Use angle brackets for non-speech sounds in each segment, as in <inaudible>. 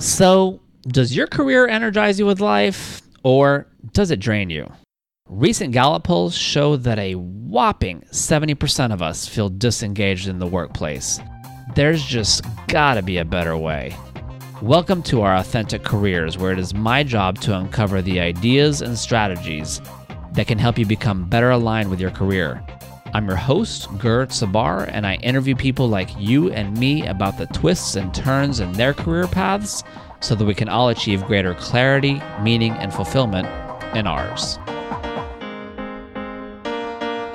So, does your career energize you with life or does it drain you? Recent Gallup polls show that a whopping 70% of us feel disengaged in the workplace. There's just gotta be a better way. Welcome to our Authentic Careers, where it is my job to uncover the ideas and strategies that can help you become better aligned with your career. I'm your host, Gur Tsabar, and I interview people like you and me about the twists and turns in their career paths so that we can all achieve greater clarity, meaning, and fulfillment in ours.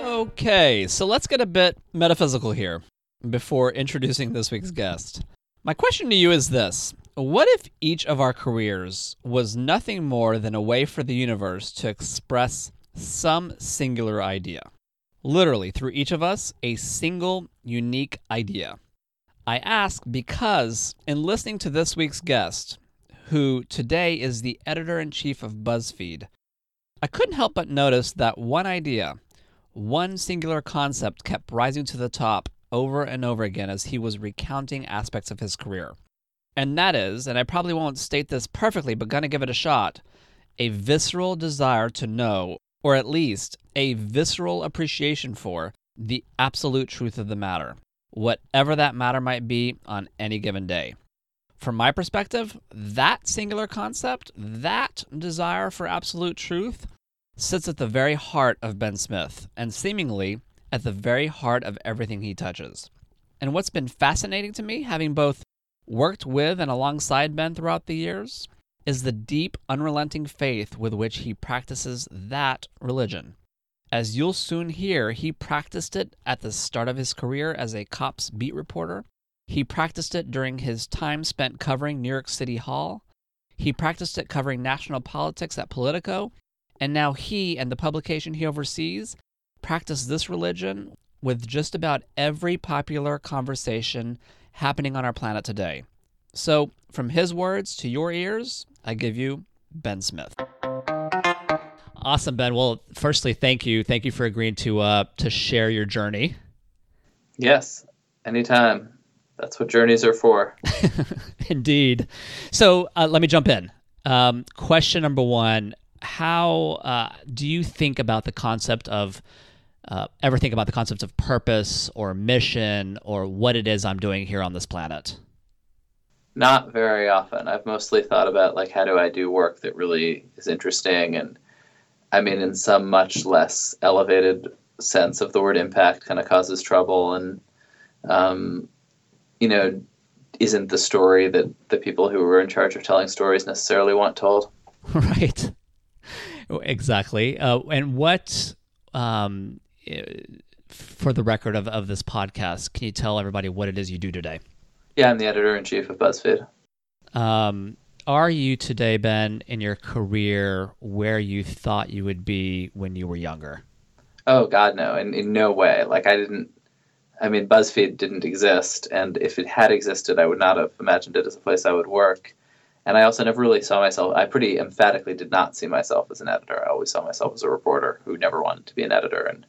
Okay, so let's get a bit metaphysical here before introducing this week's guest. My question to you is this What if each of our careers was nothing more than a way for the universe to express some singular idea? Literally through each of us, a single unique idea. I ask because in listening to this week's guest, who today is the editor in chief of BuzzFeed, I couldn't help but notice that one idea, one singular concept kept rising to the top over and over again as he was recounting aspects of his career. And that is, and I probably won't state this perfectly, but gonna give it a shot, a visceral desire to know or at least a visceral appreciation for the absolute truth of the matter, whatever that matter might be on any given day. From my perspective, that singular concept, that desire for absolute truth, sits at the very heart of Ben Smith and seemingly at the very heart of everything he touches. And what's been fascinating to me, having both worked with and alongside Ben throughout the years, is the deep, unrelenting faith with which he practices that religion. As you'll soon hear, he practiced it at the start of his career as a cops beat reporter. He practiced it during his time spent covering New York City Hall. He practiced it covering national politics at Politico. And now he and the publication he oversees practice this religion with just about every popular conversation happening on our planet today. So, from his words to your ears, I give you Ben Smith. Awesome, Ben. Well, firstly, thank you. Thank you for agreeing to uh, to share your journey. Yes, anytime. That's what journeys are for. <laughs> Indeed. So uh, let me jump in. Um, question number one: How uh, do you think about the concept of uh, ever think about the concept of purpose or mission or what it is I'm doing here on this planet? Not very often. I've mostly thought about like how do I do work that really is interesting and I mean in some much less elevated sense of the word impact kind of causes trouble and um, you know isn't the story that the people who were in charge of telling stories necessarily want told. <laughs> Right. Exactly. Uh, and what um, for the record of, of this podcast, can you tell everybody what it is you do today? Yeah, I'm the editor in chief of BuzzFeed. Um, are you today, Ben, in your career where you thought you would be when you were younger? Oh God, no, in, in no way. Like I didn't. I mean, BuzzFeed didn't exist, and if it had existed, I would not have imagined it as a place I would work. And I also never really saw myself. I pretty emphatically did not see myself as an editor. I always saw myself as a reporter who never wanted to be an editor, and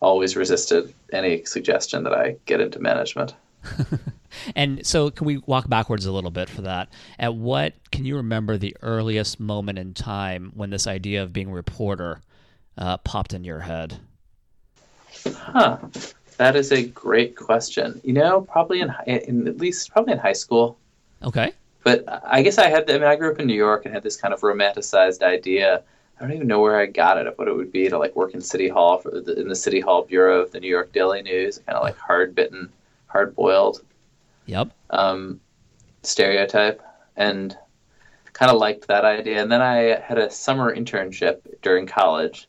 always resisted any suggestion that I get into management. <laughs> and so, can we walk backwards a little bit for that? At what can you remember the earliest moment in time when this idea of being a reporter uh, popped in your head? Huh. That is a great question. You know, probably in, in at least probably in high school. Okay. But I guess I had. I mean, I grew up in New York and had this kind of romanticized idea. I don't even know where I got it of what it would be to like work in City Hall for the, in the City Hall bureau of the New York Daily News, kind of like hard bitten hard boiled. Yep. Um, stereotype and kind of liked that idea. And then I had a summer internship during college,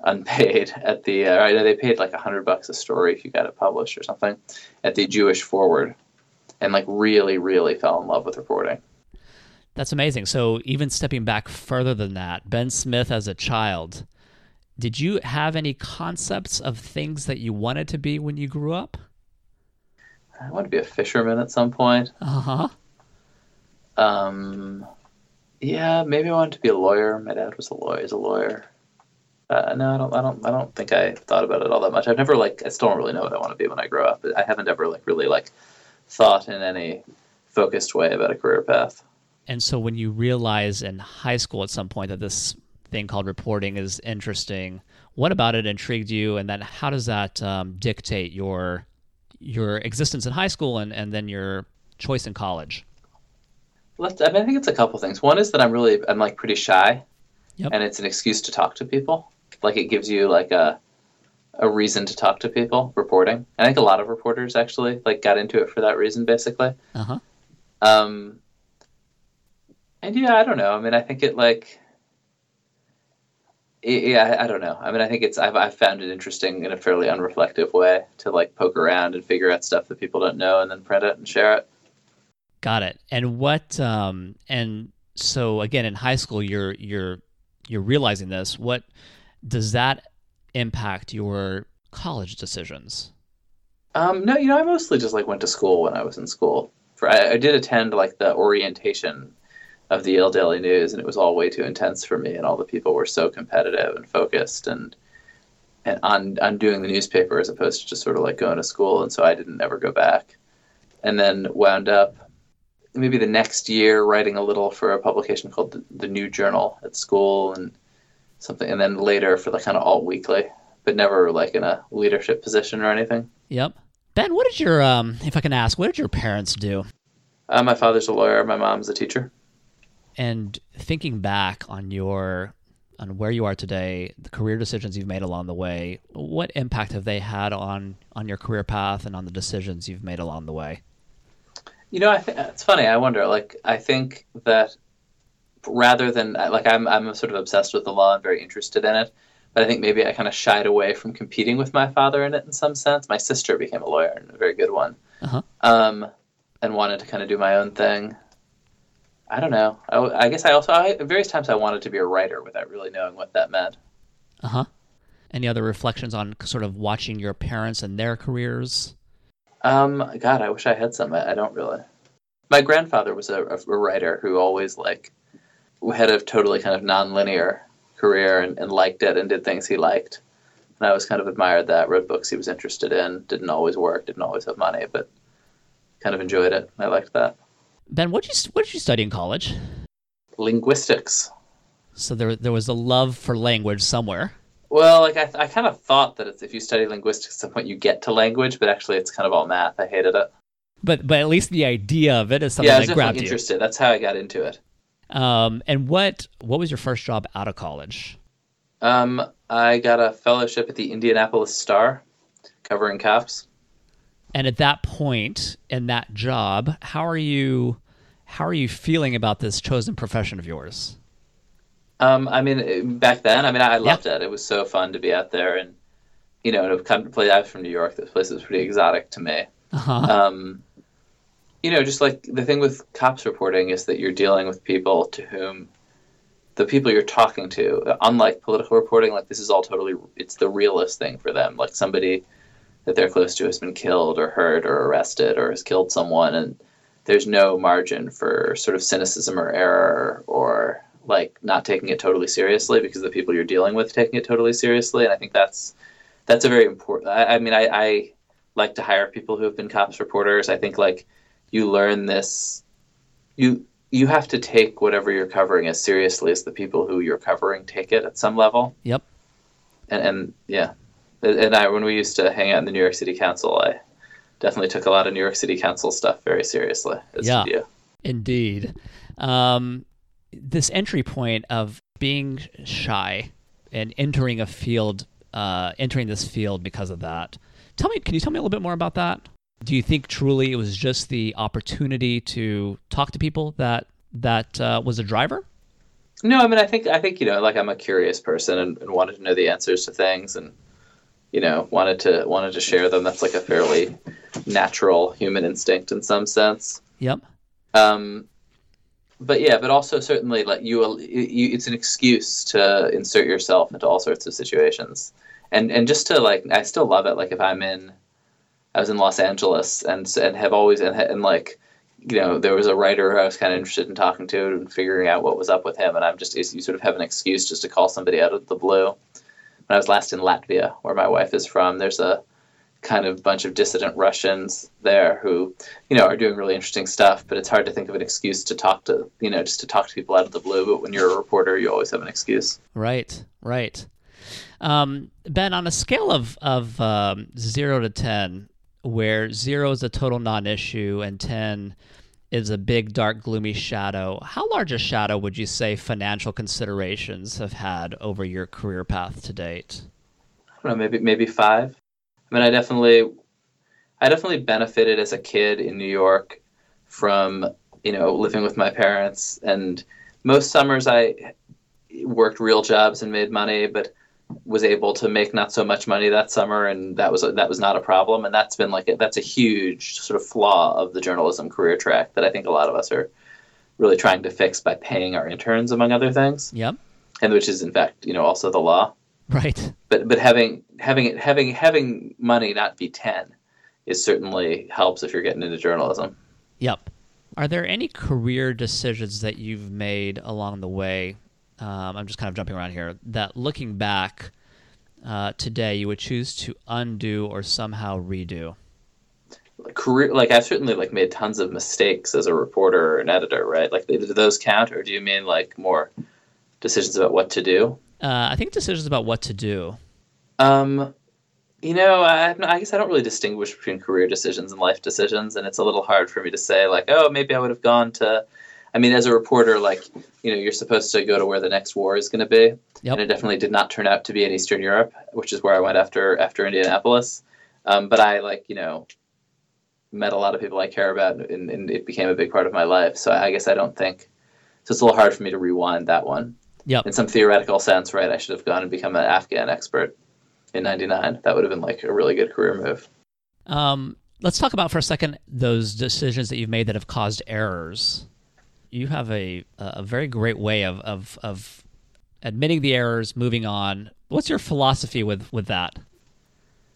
unpaid <laughs> at the uh, right. They paid like a hundred bucks a story if you got it published or something at the Jewish Forward, and like really, really fell in love with reporting. That's amazing. So even stepping back further than that, Ben Smith as a child, did you have any concepts of things that you wanted to be when you grew up? I want to be a fisherman at some point. Uh huh. Um, yeah, maybe I wanted to be a lawyer. My dad was a lawyer. He's a lawyer. Uh, no, I don't. I don't. I don't think I thought about it all that much. I've never like. I still don't really know what I want to be when I grow up. I haven't ever like really like thought in any focused way about a career path. and so when you realize in high school at some point that this thing called reporting is interesting, what about it intrigued you, and then how does that um, dictate your your existence in high school and, and then your choice in college? Let's, I mean, I think it's a couple things. One is that I'm really I'm like pretty shy, Yep. and it's an excuse to talk to people. Like it gives you like a a reason to talk to people. Reporting. I think a lot of reporters actually like got into it for that reason, basically. Uh huh. Um, and yeah, I don't know. I mean, I think it like, yeah, I- don't know. I mean, I think it's I've I've found it interesting in a fairly unreflective way to like poke around and figure out stuff that people don't know and then print it and share it. Got it. And what? Um, and so again, in high school, you're you're you're realizing this. What does that impact your college decisions? Um, no, you know, I mostly just like went to school when I was in school. For I, I did attend like the orientation of the Yale Daily News, and it was all way too intense for me. And all the people were so competitive and focused, and and on on doing the newspaper as opposed to just sort of like going to school. And so I didn't ever go back. And then wound up maybe the next year writing a little for a publication called the, the New Journal at school, and something. And then later for the kind of alt weekly, but never like in a leadership position or anything. Yep. Ben, what did your um, if I can ask, what did your parents do? Uh, my father's a lawyer. My mom's a teacher. And thinking back on your on where you are today, the career decisions you've made along the way, what impact have they had on on your career path and on the decisions you've made along the way? You know, I th- it's funny. I wonder. Like, I think that rather than like, I'm I'm sort of obsessed with the law and very interested in it. But I think maybe I kind of shied away from competing with my father in it in some sense. My sister became a lawyer and a very good one, Uh-huh. um, and wanted to kind of do my own thing. I don't know. I, I guess I also I, various times I wanted to be a writer without really knowing what that meant. Uh huh. Any other reflections on sort of watching your parents and their careers? Um, God, I wish I had some. I, I don't really. My grandfather was a, a writer who always like had a totally kind of non-linear career and, and liked it and did things he liked. And I always kind of admired that. Wrote books he was interested in. Didn't always work. Didn't always have money, but kind of enjoyed it. I liked that. Ben, what did you what did you study in college? Linguistics. So there there was a love for language somewhere. Well, like I, I kind of thought that it's, if you study linguistics, at some point you get to language, but actually it's kind of all math. I hated it. But but at least the idea of it is something yeah, I was that grabbed you. interested. That's how I got into it. Um, and what what was your first job out of college? Um, I got a fellowship at the Indianapolis Star, covering cops. And at that point in that job, how are you how are you feeling about this chosen profession of yours? Um, I mean, back then, I mean, I loved it. It was so fun to be out there, and you know, to come to play. I was from New York. This place was pretty exotic to me. Uh-huh. Um, you know, just like the thing with cops reporting is that you're dealing with people to whom the people you're talking to, unlike political reporting, like this is all totally, it's the realest thing for them. Like somebody that they're close to has been killed or hurt or arrested or has killed someone, and there's no margin for sort of cynicism or error or like not taking it totally seriously because the people you're dealing with taking it totally seriously. And I think that's that's a very important. I, I mean, I, I like to hire people who have been cops reporters. I think like you learn this, you you have to take whatever you're covering as seriously as the people who you're covering take it at some level. Yep. And, and yeah, and I when we used to hang out in the New York City Council, I definitely took a lot of New York City Council stuff very seriously. Yeah. Indeed. Um, this entry point of being shy and entering a field, uh, entering this field because of that. Tell me, can you tell me a little bit more about that? Do you think truly it was just the opportunity to talk to people that that uh, was a driver? No, I mean, I think I think you know, like I'm a curious person and, and wanted to know the answers to things, and you know, wanted to wanted to share them. That's like a fairly natural human instinct in some sense. Yep. Um, but yeah, but also certainly like you, you, it's an excuse to insert yourself into all sorts of situations, and and just to like, I still love it. Like if I'm in, I was in Los Angeles and and have always and, and like, you know, there was a writer who I was kind of interested in talking to and figuring out what was up with him, and I'm just you sort of have an excuse just to call somebody out of the blue. When I was last in Latvia, where my wife is from, there's a kind of bunch of dissident Russians there who, you know, are doing really interesting stuff. But it's hard to think of an excuse to talk to, you know, just to talk to people out of the blue. But when you're a reporter, you always have an excuse. Right, right. Um, ben, on a scale of of um, zero to ten, where zero is a total non-issue and ten is a big, dark, gloomy shadow, how large a shadow would you say financial considerations have had over your career path to date? I don't know, maybe maybe five. I mean, I definitely, I definitely benefited as a kid in New York from you know living with my parents, and most summers I worked real jobs and made money, but was able to make not so much money that summer, and that was that was not a problem. And that's been like a, that's a huge sort of flaw of the journalism career track that I think a lot of us are really trying to fix by paying our interns, among other things. Yep. And which is in fact, you know, also the law. Right. But but having having having having money not be ten is certainly helps if you're getting into journalism. Yep. Are there any career decisions that you've made along the way? Um, I'm just kind of jumping around here. That looking back uh, today, you would choose to undo or somehow redo. Career, like I've certainly like made tons of mistakes as a reporter or an editor, right? Like, do those count, or do you mean like more decisions about what to do? Uh, I think decisions about what to do. Um, you know, I, I, guess I don't really distinguish between career decisions and life decisions, and it's a little hard for me to say like, oh, maybe I would have gone to. I mean, as a reporter, like you know, you're supposed to go to where the next war is going to be, yep. and it definitely did not turn out to be in Eastern Europe, which is where I went after after Indianapolis. Um, but I like you know met a lot of people I care about, and, and it became a big part of my life. So I guess I don't think so. It's a little hard for me to rewind that one. Yep. In some theoretical sense, right? I should have gone and become an Afghan expert in '99. That would have been like a really good career move. Um, let's talk about for a second those decisions that you've made that have caused errors. You have a a very great way of of of admitting the errors, moving on. What's your philosophy with with that?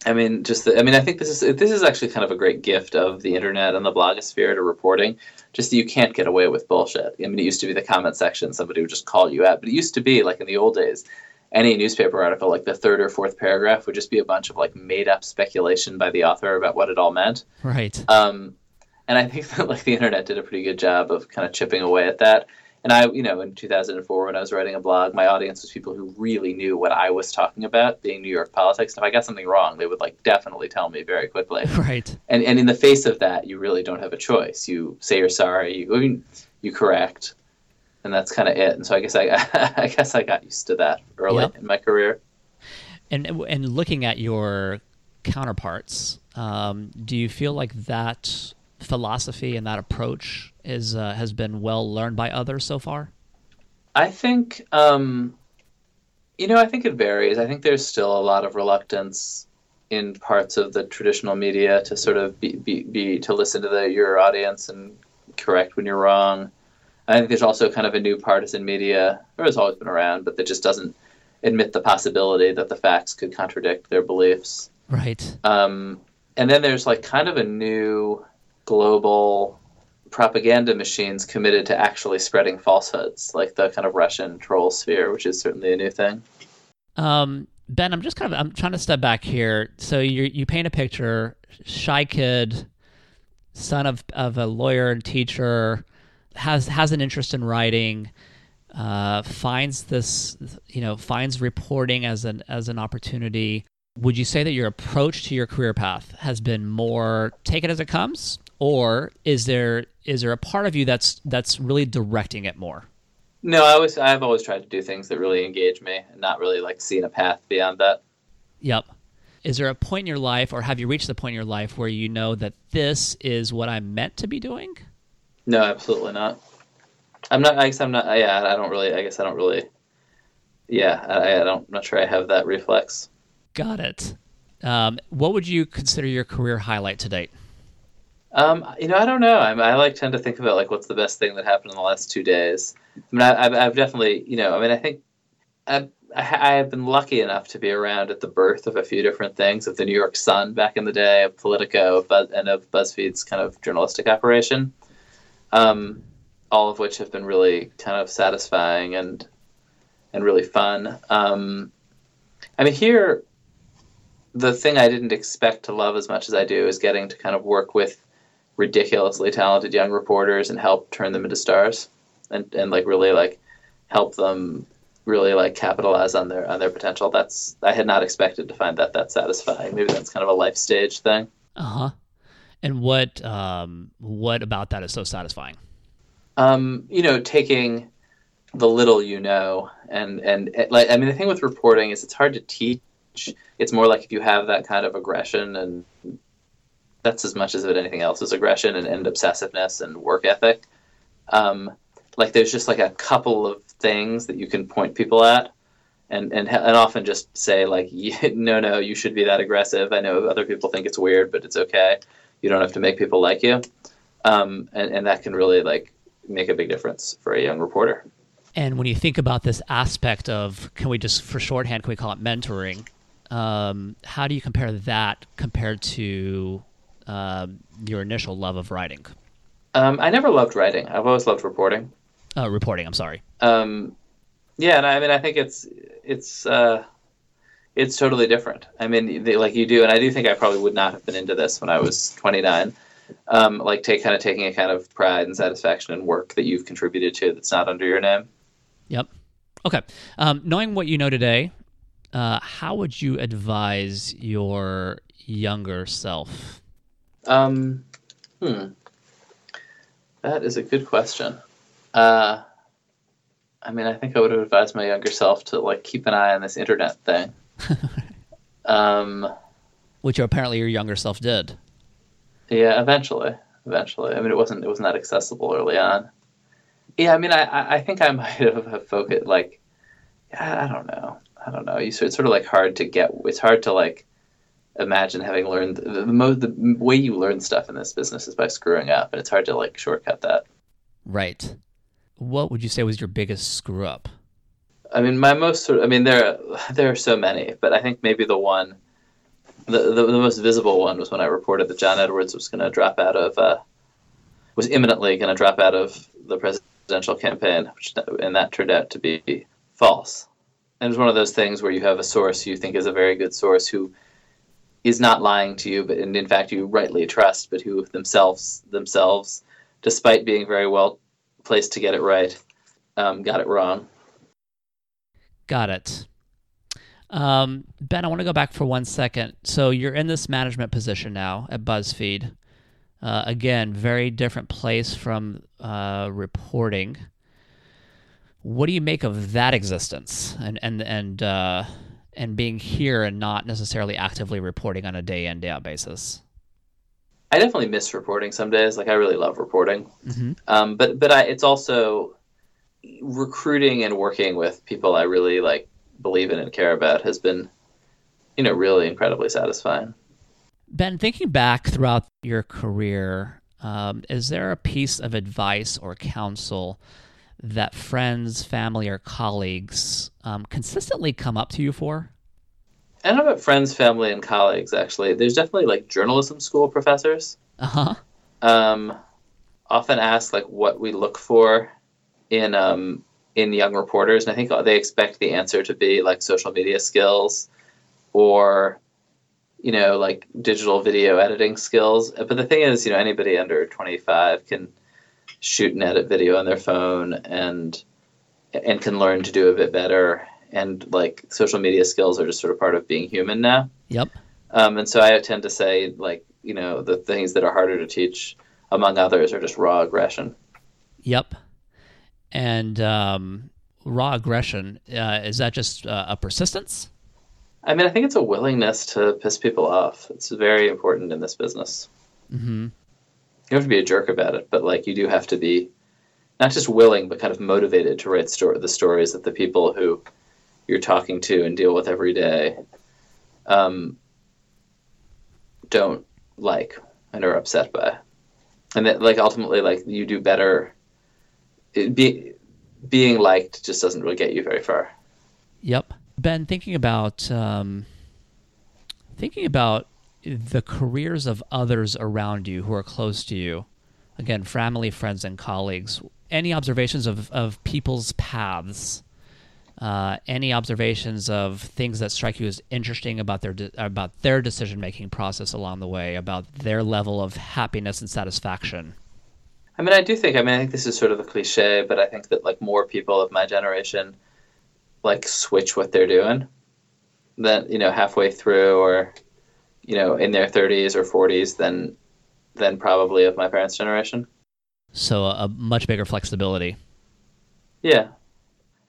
I mean, just the, I mean, I think this is this is actually kind of a great gift of the internet and the blogosphere to reporting. Just that you can't get away with bullshit. I mean, it used to be the comment section; somebody would just call you out. But it used to be like in the old days, any newspaper article, like the third or fourth paragraph, would just be a bunch of like made up speculation by the author about what it all meant. Right. Um, and I think <laughs> that like the internet did a pretty good job of kind of chipping away at that and I, you know, in 2004 when I was writing a blog, my audience was people who really knew what I was talking about, being New York politics. And if I got something wrong, they would like definitely tell me very quickly. <laughs> Right. And and in the face of that, you really don't have a choice. You say you're sorry. You you correct, and that's kind of it. And so I guess I <laughs> I guess I got used to that early yep. in my career. And and looking at your counterparts, um, do you feel like that philosophy and that approach is uh, has been well learned by others so far? I think, um, you know, I think it varies. I think there's still a lot of reluctance in parts of the traditional media to sort of be, be, be to listen to the, your audience and correct when you're wrong. I think there's also kind of a new partisan media, or has always been around, but that just doesn't admit the possibility that the facts could contradict their beliefs. Right. Um, and then there's like kind of a new global propaganda machines committed to actually spreading falsehoods, like the kind of Russian troll sphere, which is certainly a new thing. Um, ben, I'm just kind of I'm trying to step back here. So you you paint a picture, shy kid, son of of a lawyer and teacher, has has an interest in writing. Uh, finds this, you know, finds reporting as an as an opportunity. Would you say that your approach to your career path has been more take it as it comes, or is there is there a part of you that's that's really directing it more? No, I was I've always tried to do things that really engage me and not really like seeing a path beyond that. Yep. Is there a point in your life or have you reached the point in your life where you know that this is what I'm meant to be doing? No, absolutely not. I'm not I guess I'm not yeah, I don't really I guess I don't really yeah, I, I don't I'm not sure I have that reflex. Got it. Um, what would you consider your career highlight to date? Um, you know, I don't know. I, I like tend to think about like what's the best thing that happened in the last two days. I mean, I, have I've definitely, you know, I mean, I think I've, I have been lucky enough to be around at the birth of a few different things, of the New York Sun back in the day, of Politico, but, and of BuzzFeed's kind of journalistic operation. Um, all of which have been really kind of satisfying and and really fun. Um, I mean, here the thing I didn't expect to love as much as I do is getting to kind of work with ridiculously talented young reporters and help turn them into stars and, and like really like help them really like capitalize on their on their potential. That's I had not expected to find that that satisfying. Maybe that's kind of a life stage thing. Uh huh. And what um what about that is so satisfying? Um, you know, taking the little you know, and and like I mean, the thing with reporting is it's hard to teach. It's more like if you have that kind of aggression, and that's as much as anything else is aggression and, and obsessiveness and work ethic. Um, like there's just like a couple of things that you can point people at and and and often just say like <laughs> no no you should be that aggressive. I know other people think it's weird but it's okay. You don't have to make people like you. Um, and, and that can really like make a big difference for a young reporter. And when you think about this aspect of can we just for shorthand can we call it mentoring um, how do you compare that compared to um, your initial love of writing um, i never loved writing i've always loved reporting uh, reporting. I'm sorry. Um, yeah, and I mean, I think it's it's uh, it's totally different. I mean, they, like you do, and I do think I probably would not have been into this when I was 29. Um, like take kind of taking a kind of pride and satisfaction in work that you've contributed to that's not under your name. Yep. Okay. Um, knowing what you know today, uh, how would you advise your younger self? Um, hmm. That is a good question. Uh, I mean, I think I would have advised my younger self to like keep an eye on this internet thing. <laughs> um, Which apparently your younger self did. Yeah, eventually, eventually. I mean, it wasn't it wasn't that accessible early on. Yeah, I mean, I I think I <laughs> might have focused like, I don't know, I don't know. You so it's sort of like hard to get. It's hard to like imagine having learned the, the, mo- the way you learn stuff in this business is by screwing up, and it's hard to like shortcut that. Right what would you say was your biggest screw up? I mean, my most sort of, I mean, there there are so many, but I think maybe the one, the the, the most visible one was when I reported that John Edwards was going to drop out of, uh, was imminently going to drop out of the presidential campaign, which and that turned out to be false. And it was one of those things where you have a source you think is a very good source who is not lying to you, but in, in fact you rightly trust, but who themselves themselves, despite being very well placed to get it right. Um, got it wrong. Got it. Um, ben, I want to go back for one second. So you're in this management position now at BuzzFeed. Uh, again, very different place from uh, reporting. What do you make of that existence and and and uh, and being here and not necessarily actively reporting on a day in day out basis? I definitely miss reporting some days. Like I really love reporting, mm-hmm. um, but but I, it's also recruiting and working with people I really like believe in and care about has been, you know, really incredibly satisfying. Ben, thinking back throughout your career, um, is there a piece of advice or counsel that friends, family, or colleagues um, consistently come up to you for? I don't know about friends, family, and colleagues. Actually, there's definitely like journalism school professors. Uh huh. Um, often ask like what we look for in um, in young reporters, and I think they expect the answer to be like social media skills, or you know like digital video editing skills. But the thing is, you know, anybody under 25 can shoot and edit video on their phone and and can learn to do a bit better and like social media skills are just sort of part of being human now. Yep. Um, and so I tend to say like you know the things that are harder to teach, among others, are just raw aggression. Yep. And um, raw aggression uh, is that just uh, a persistence? I mean, I think it's a willingness to piss people off. It's very important in this business. Mm-hmm. You have to be a jerk about it, but like you do have to be not just willing, but kind of motivated to write sto- the stories that the people who you're talking to and deal with every day um, don't like and are upset by. And that like ultimately like you do better it, be, being liked just doesn't really get you very far. Yep. Ben thinking about um, thinking about the careers of others around you who are close to you again family friends and colleagues any observations of, of people's paths uh, any observations of things that strike you as interesting about their de- about their decision making process along the way, about their level of happiness and satisfaction? I mean, I do think. I mean, I think this is sort of a cliche, but I think that like more people of my generation like switch what they're doing. That you know, halfway through, or you know, in their 30s or 40s, than than probably of my parents' generation. So a, a much bigger flexibility. Yeah,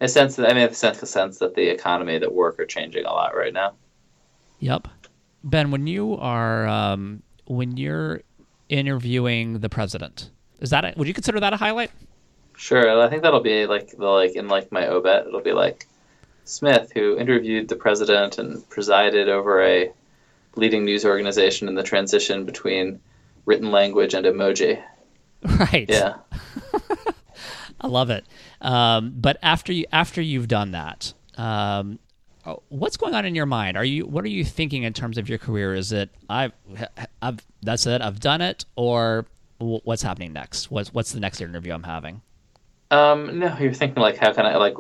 a sense that I mean, a sense the sense that the economy, that work, are changing a lot right now. Yep. Ben, when you are um, when you're interviewing the president, is that a, would you consider that a highlight? Sure, I think that'll be like the like in like my obit. It'll be like Smith, who interviewed the president and presided over a leading news organization in the transition between written language and emoji. Right. Yeah. <laughs> I love it. Um, but after you after you've done that, um, what's going on in your mind? Are you what are you thinking in terms of your career? Is it I've I've that's it I've done it, or what's happening next? What's what's the next interview I'm having? Um, no, you're thinking like how can I like?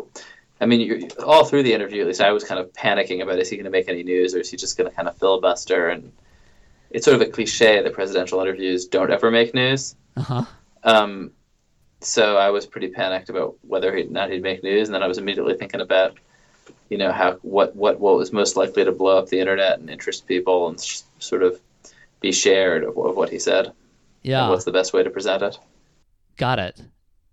I mean, you're, all through the interview, at least I was kind of panicking about is he going to make any news or is he just going to kind of filibuster? And it's sort of a cliche that presidential interviews don't ever make news. Uh-huh. Um, so I was pretty panicked about whether or not he'd make news, and then I was immediately thinking about, you know, how what what what was most likely to blow up the internet and interest people and sh- sort of be shared of, of what he said. Yeah. And what's the best way to present it? Got it.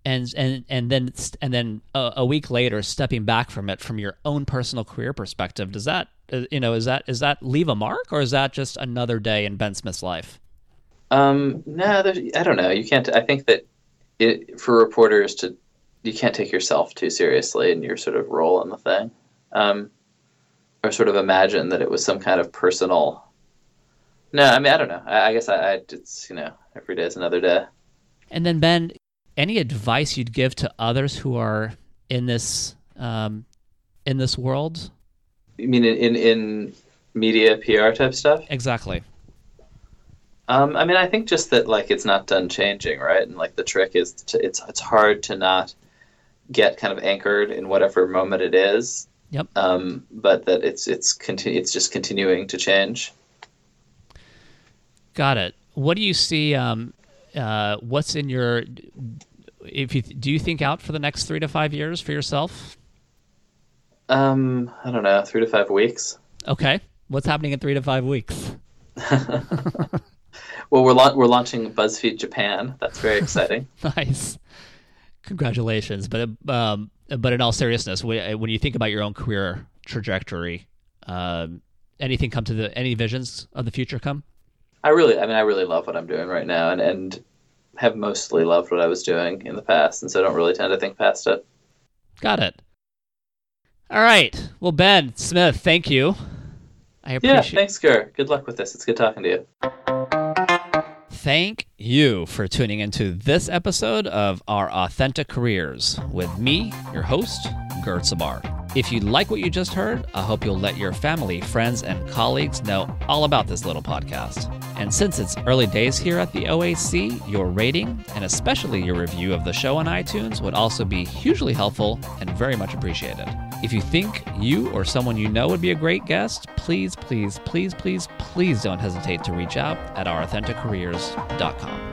And and and then and then a, a week later, stepping back from it from your own personal career perspective, does that uh, you know is that is that leave a mark or is that just another day in Ben Smith's life? Um, no, I don't know. You can't. I think that it, for reporters to you can't take yourself too seriously in your sort of role in the thing, um, or sort of imagine that it was some kind of personal. No, I mean I don't know. I, I guess I, I it's you know every day is another day. And then Ben, any advice you'd give to others who are in this um, in this world? You mean in, in in media PR type stuff? Exactly. Um, I mean, I think just that like it's not done changing, right? And like the trick is to, it's it's hard to not get kind of anchored in whatever moment it is. Yep. Um, but that it's it's continu- it's just continuing to change. Got it. What do you see? Um, uh, what's in your? If you do you think out for the next three to five years for yourself? Um, I don't know, three to five weeks. Okay. What's happening in three to five weeks? <laughs> well, we're la- we're launching BuzzFeed Japan. That's very exciting. <laughs> nice. Congratulations. But um, but in all seriousness, when you think about your own career trajectory, um, anything come to the any visions of the future come? I really, I mean, I really love what I'm doing right now, and and have mostly loved what I was doing in the past, and so I don't really tend to think past it. Got it. All right. Well, Ben Smith, thank you. I appreciate. Yeah, thanks, Gur. Good luck with this. It's good talking to you. Thank you for tuning into this episode of Our Authentic Careers with me, your host, Gur Tsabar. If you like what you just heard, I hope you'll let your family, friends, and colleagues know all about this little podcast. And since it's early days here at the OAC, your rating and especially your review of the show on iTunes would also be hugely helpful and very much appreciated. If you think you or someone you know would be a great guest, please, please, please, please, please don't hesitate to reach out at ourauthenticcareers.com.